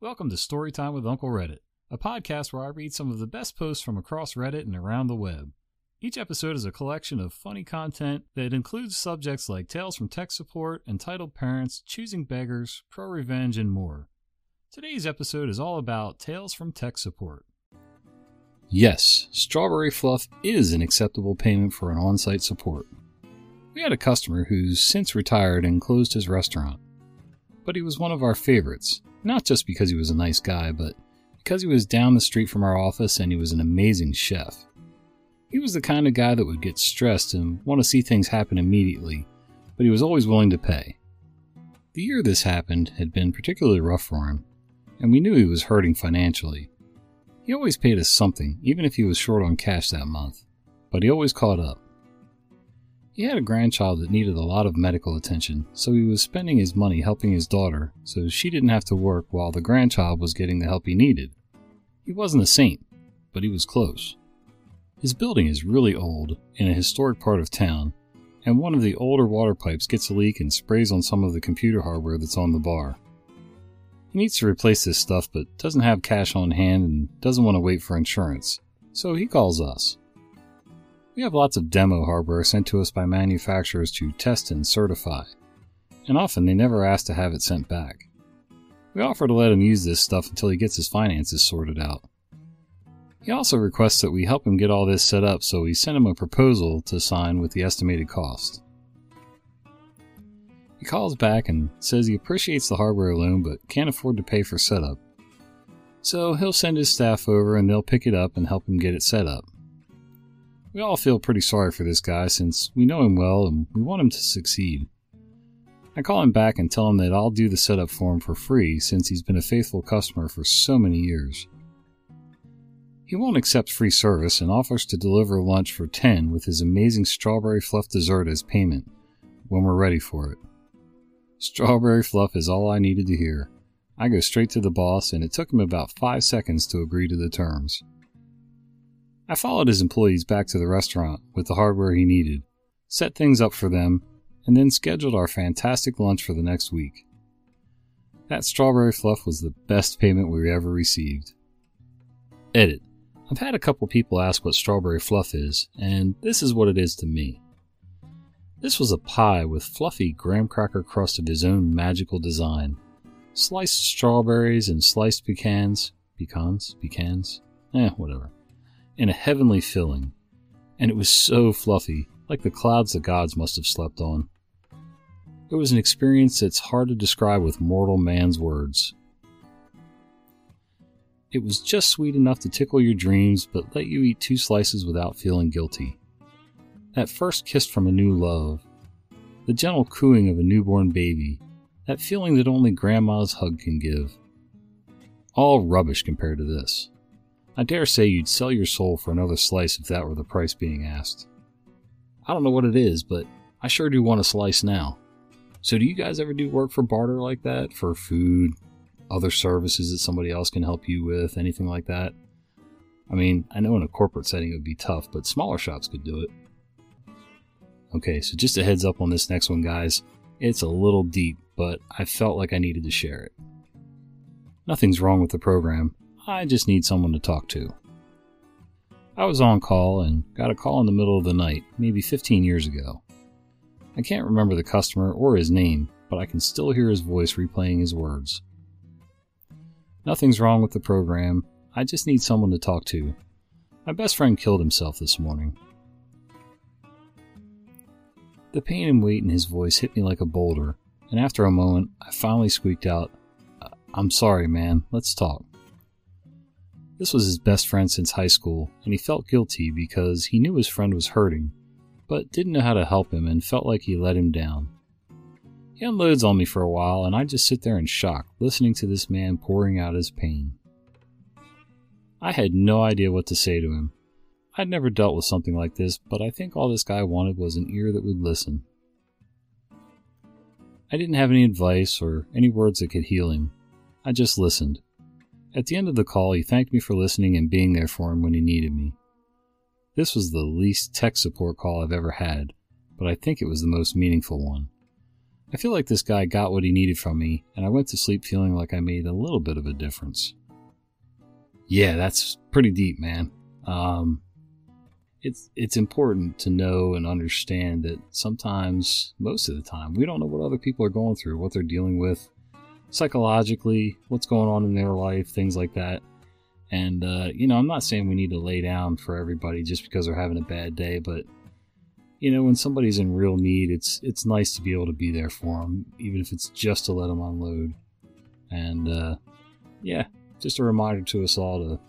Welcome to Storytime with Uncle Reddit, a podcast where I read some of the best posts from across Reddit and around the web. Each episode is a collection of funny content that includes subjects like tales from tech support, entitled parents, choosing beggars, pro revenge, and more. Today's episode is all about tales from tech support. Yes, strawberry fluff is an acceptable payment for an on site support. We had a customer who's since retired and closed his restaurant. But he was one of our favorites, not just because he was a nice guy, but because he was down the street from our office and he was an amazing chef. He was the kind of guy that would get stressed and want to see things happen immediately, but he was always willing to pay. The year this happened had been particularly rough for him, and we knew he was hurting financially. He always paid us something, even if he was short on cash that month, but he always caught up. He had a grandchild that needed a lot of medical attention, so he was spending his money helping his daughter so she didn't have to work while the grandchild was getting the help he needed. He wasn't a saint, but he was close. His building is really old, in a historic part of town, and one of the older water pipes gets a leak and sprays on some of the computer hardware that's on the bar. He needs to replace this stuff but doesn't have cash on hand and doesn't want to wait for insurance, so he calls us. We have lots of demo hardware sent to us by manufacturers to test and certify, and often they never ask to have it sent back. We offer to let him use this stuff until he gets his finances sorted out. He also requests that we help him get all this set up, so we send him a proposal to sign with the estimated cost. He calls back and says he appreciates the hardware loan but can't afford to pay for setup. So he'll send his staff over and they'll pick it up and help him get it set up. We all feel pretty sorry for this guy since we know him well and we want him to succeed. I call him back and tell him that I'll do the setup for him for free since he's been a faithful customer for so many years. He won't accept free service and offers to deliver lunch for 10 with his amazing strawberry fluff dessert as payment when we're ready for it. Strawberry fluff is all I needed to hear. I go straight to the boss, and it took him about five seconds to agree to the terms. I followed his employees back to the restaurant with the hardware he needed, set things up for them, and then scheduled our fantastic lunch for the next week. That strawberry fluff was the best payment we ever received. Edit. I've had a couple people ask what strawberry fluff is, and this is what it is to me. This was a pie with fluffy graham cracker crust of his own magical design. Sliced strawberries and sliced pecans. Pecans? Pecans? Eh, whatever in a heavenly filling, and it was so fluffy, like the clouds the gods must have slept on. It was an experience that's hard to describe with mortal man's words. It was just sweet enough to tickle your dreams, but let you eat two slices without feeling guilty. That first kiss from a new love, the gentle cooing of a newborn baby, that feeling that only grandma's hug can give. All rubbish compared to this. I dare say you'd sell your soul for another slice if that were the price being asked. I don't know what it is, but I sure do want a slice now. So, do you guys ever do work for barter like that? For food, other services that somebody else can help you with, anything like that? I mean, I know in a corporate setting it would be tough, but smaller shops could do it. Okay, so just a heads up on this next one, guys. It's a little deep, but I felt like I needed to share it. Nothing's wrong with the program. I just need someone to talk to. I was on call and got a call in the middle of the night, maybe 15 years ago. I can't remember the customer or his name, but I can still hear his voice replaying his words. Nothing's wrong with the program. I just need someone to talk to. My best friend killed himself this morning. The pain and weight in his voice hit me like a boulder, and after a moment, I finally squeaked out, uh, I'm sorry, man. Let's talk. This was his best friend since high school, and he felt guilty because he knew his friend was hurting, but didn't know how to help him and felt like he let him down. He unloads on me for a while, and I just sit there in shock, listening to this man pouring out his pain. I had no idea what to say to him. I'd never dealt with something like this, but I think all this guy wanted was an ear that would listen. I didn't have any advice or any words that could heal him. I just listened. At the end of the call, he thanked me for listening and being there for him when he needed me. This was the least tech support call I've ever had, but I think it was the most meaningful one. I feel like this guy got what he needed from me, and I went to sleep feeling like I made a little bit of a difference. Yeah, that's pretty deep, man. Um, it's it's important to know and understand that sometimes, most of the time, we don't know what other people are going through, what they're dealing with psychologically, what's going on in their life, things like that. And uh, you know, I'm not saying we need to lay down for everybody just because they're having a bad day, but you know, when somebody's in real need, it's it's nice to be able to be there for them, even if it's just to let them unload. And uh, yeah, just a reminder to us all to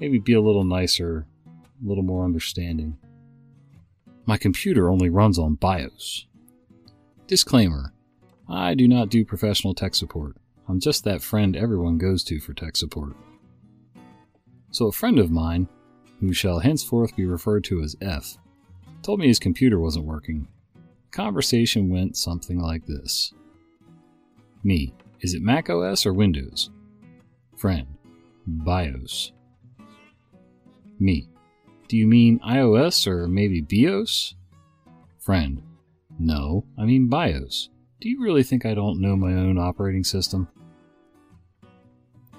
maybe be a little nicer, a little more understanding. My computer only runs on BIOS. Disclaimer I do not do professional tech support. I'm just that friend everyone goes to for tech support. So, a friend of mine, who shall henceforth be referred to as F, told me his computer wasn't working. The conversation went something like this Me, is it Mac OS or Windows? Friend, BIOS. Me, do you mean iOS or maybe BIOS? Friend, no, I mean BIOS. Do you really think I don't know my own operating system?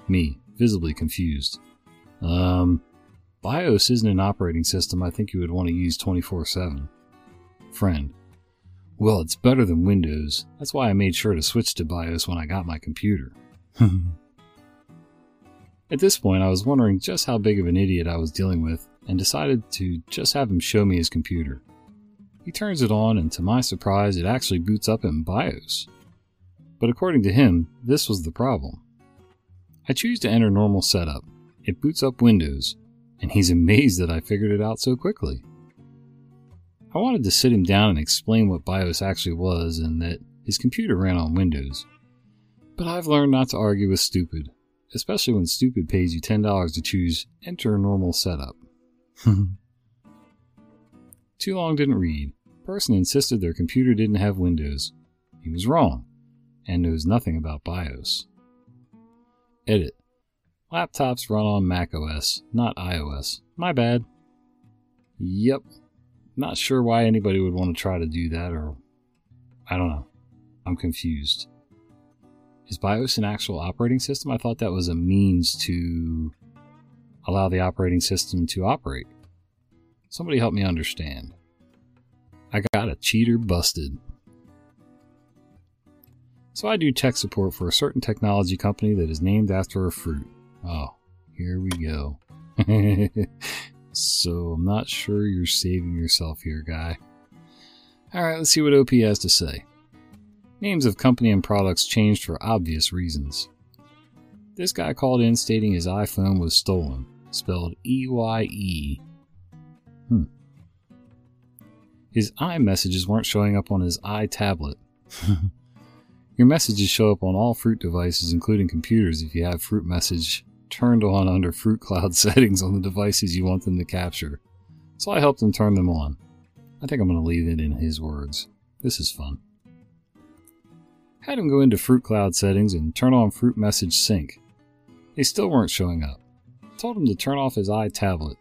Me, visibly confused. Um, BIOS isn't an operating system I think you would want to use 24 7. Friend. Well, it's better than Windows. That's why I made sure to switch to BIOS when I got my computer. At this point, I was wondering just how big of an idiot I was dealing with and decided to just have him show me his computer. He turns it on, and to my surprise, it actually boots up in BIOS. But according to him, this was the problem. I choose to enter normal setup. It boots up Windows, and he's amazed that I figured it out so quickly. I wanted to sit him down and explain what BIOS actually was and that his computer ran on Windows. But I've learned not to argue with stupid, especially when stupid pays you $10 to choose enter normal setup. Too long didn't read. Person insisted their computer didn't have Windows. He was wrong and knows nothing about BIOS. Edit. Laptops run on macOS, not iOS. My bad. Yep. Not sure why anybody would want to try to do that, or. I don't know. I'm confused. Is BIOS an actual operating system? I thought that was a means to allow the operating system to operate. Somebody help me understand. I got a cheater busted. So I do tech support for a certain technology company that is named after a fruit. Oh, here we go. so I'm not sure you're saving yourself here, guy. Alright, let's see what OP has to say. Names of company and products changed for obvious reasons. This guy called in stating his iPhone was stolen, spelled E Y E. Hmm. His iMessages weren't showing up on his iTablet. Your messages show up on all Fruit devices, including computers, if you have Fruit Message turned on under Fruit Cloud settings on the devices you want them to capture. So I helped him turn them on. I think I'm going to leave it in his words. This is fun. Had him go into Fruit Cloud settings and turn on Fruit Message Sync. They still weren't showing up. Told him to turn off his iTablet.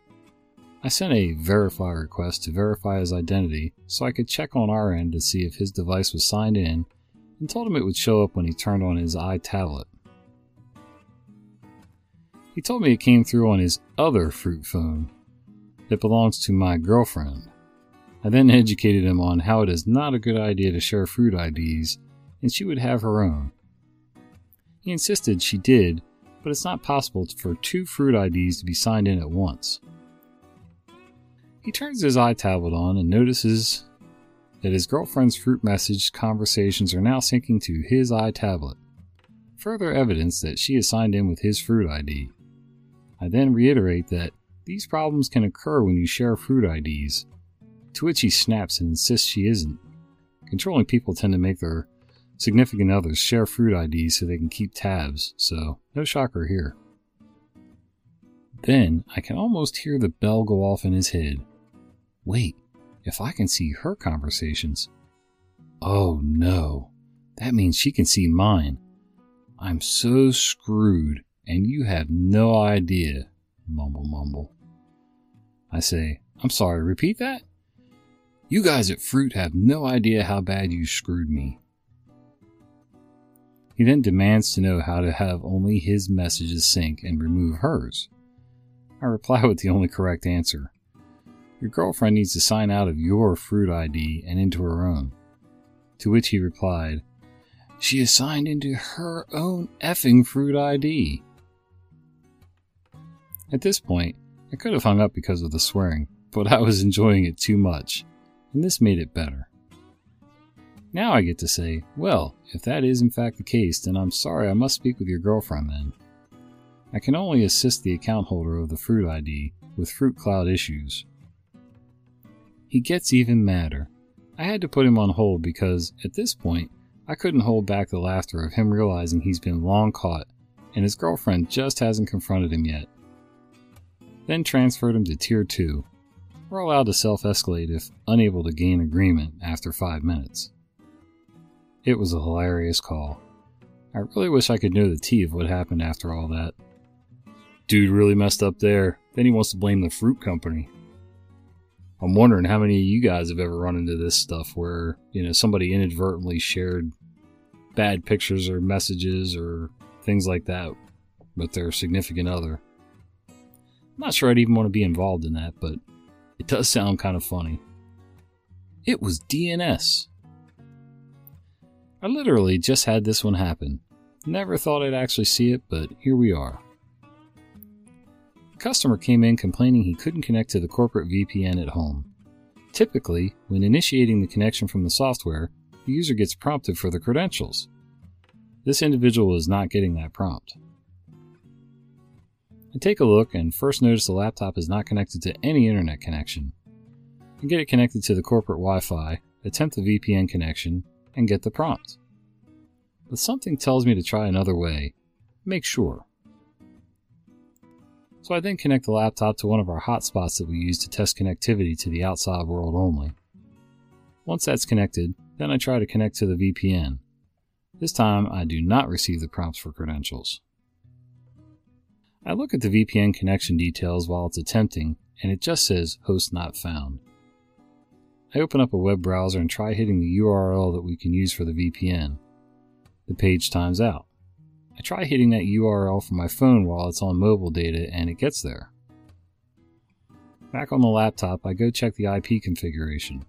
I sent a verify request to verify his identity so I could check on our end to see if his device was signed in and told him it would show up when he turned on his iTablet. He told me it came through on his other fruit phone that belongs to my girlfriend. I then educated him on how it is not a good idea to share fruit IDs and she would have her own. He insisted she did, but it's not possible for two fruit IDs to be signed in at once. He turns his iTablet on and notices that his girlfriend's fruit message conversations are now syncing to his iTablet. Further evidence that she is signed in with his fruit ID. I then reiterate that these problems can occur when you share fruit IDs, to which he snaps and insists she isn't. Controlling people tend to make their significant others share fruit IDs so they can keep tabs, so no shocker here. Then I can almost hear the bell go off in his head. Wait, if I can see her conversations. Oh no, that means she can see mine. I'm so screwed and you have no idea. Mumble, mumble. I say, I'm sorry, repeat that? You guys at Fruit have no idea how bad you screwed me. He then demands to know how to have only his messages sync and remove hers. I reply with the only correct answer. Your girlfriend needs to sign out of your Fruit ID and into her own. To which he replied, She is signed into her own effing Fruit ID. At this point, I could have hung up because of the swearing, but I was enjoying it too much, and this made it better. Now I get to say, well, if that is in fact the case, then I'm sorry I must speak with your girlfriend then. I can only assist the account holder of the Fruit ID with Fruit Cloud issues. He gets even madder. I had to put him on hold because, at this point, I couldn't hold back the laughter of him realizing he's been long caught and his girlfriend just hasn't confronted him yet. Then transferred him to Tier 2. We're allowed to self escalate if unable to gain agreement after 5 minutes. It was a hilarious call. I really wish I could know the tea of what happened after all that. Dude really messed up there. Then he wants to blame the fruit company. I'm wondering how many of you guys have ever run into this stuff where, you know, somebody inadvertently shared bad pictures or messages or things like that with their significant other. I'm not sure I'd even want to be involved in that, but it does sound kind of funny. It was DNS. I literally just had this one happen. Never thought I'd actually see it, but here we are. A customer came in complaining he couldn't connect to the corporate VPN at home. Typically, when initiating the connection from the software, the user gets prompted for the credentials. This individual is not getting that prompt. I take a look and first notice the laptop is not connected to any internet connection. I get it connected to the corporate Wi Fi, attempt the VPN connection, and get the prompt. But something tells me to try another way. Make sure. So I then connect the laptop to one of our hotspots that we use to test connectivity to the outside world only. Once that's connected, then I try to connect to the VPN. This time I do not receive the prompts for credentials. I look at the VPN connection details while it's attempting, and it just says host not found. I open up a web browser and try hitting the URL that we can use for the VPN. The page times out. I try hitting that URL from my phone while it's on mobile data and it gets there. Back on the laptop, I go check the IP configuration.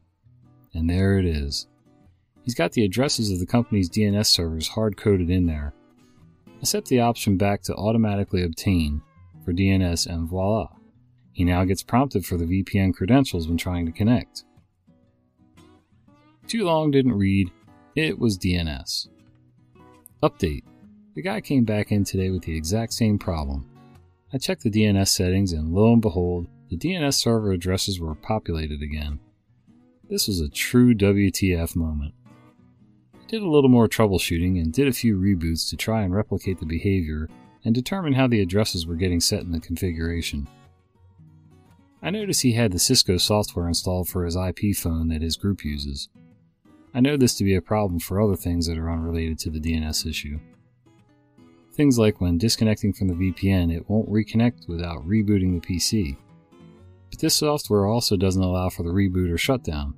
And there it is. He's got the addresses of the company's DNS servers hard coded in there. I set the option back to automatically obtain for DNS and voila. He now gets prompted for the VPN credentials when trying to connect. Too long didn't read, it was DNS. Update the guy came back in today with the exact same problem. I checked the DNS settings, and lo and behold, the DNS server addresses were populated again. This was a true WTF moment. I did a little more troubleshooting and did a few reboots to try and replicate the behavior and determine how the addresses were getting set in the configuration. I noticed he had the Cisco software installed for his IP phone that his group uses. I know this to be a problem for other things that are unrelated to the DNS issue. Things like when disconnecting from the VPN, it won't reconnect without rebooting the PC. But this software also doesn't allow for the reboot or shutdown.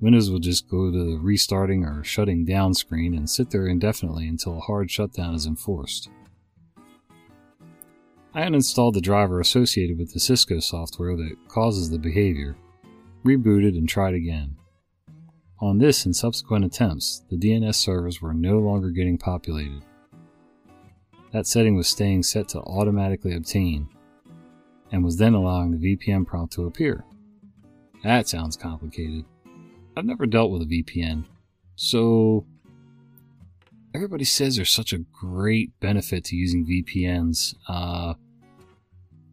Windows will just go to the restarting or shutting down screen and sit there indefinitely until a hard shutdown is enforced. I uninstalled the driver associated with the Cisco software that causes the behavior, rebooted, and tried again. On this and subsequent attempts, the DNS servers were no longer getting populated. That setting was staying set to automatically obtain and was then allowing the VPN prompt to appear. That sounds complicated. I've never dealt with a VPN, so everybody says there's such a great benefit to using VPNs. Uh,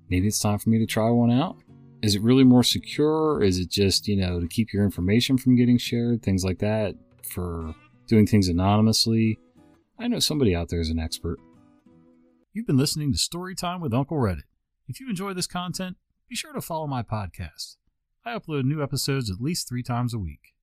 maybe it's time for me to try one out. Is it really more secure? Is it just, you know, to keep your information from getting shared? Things like that for doing things anonymously? I know somebody out there is an expert. You've been listening to Storytime with Uncle Reddit. If you enjoy this content, be sure to follow my podcast. I upload new episodes at least three times a week.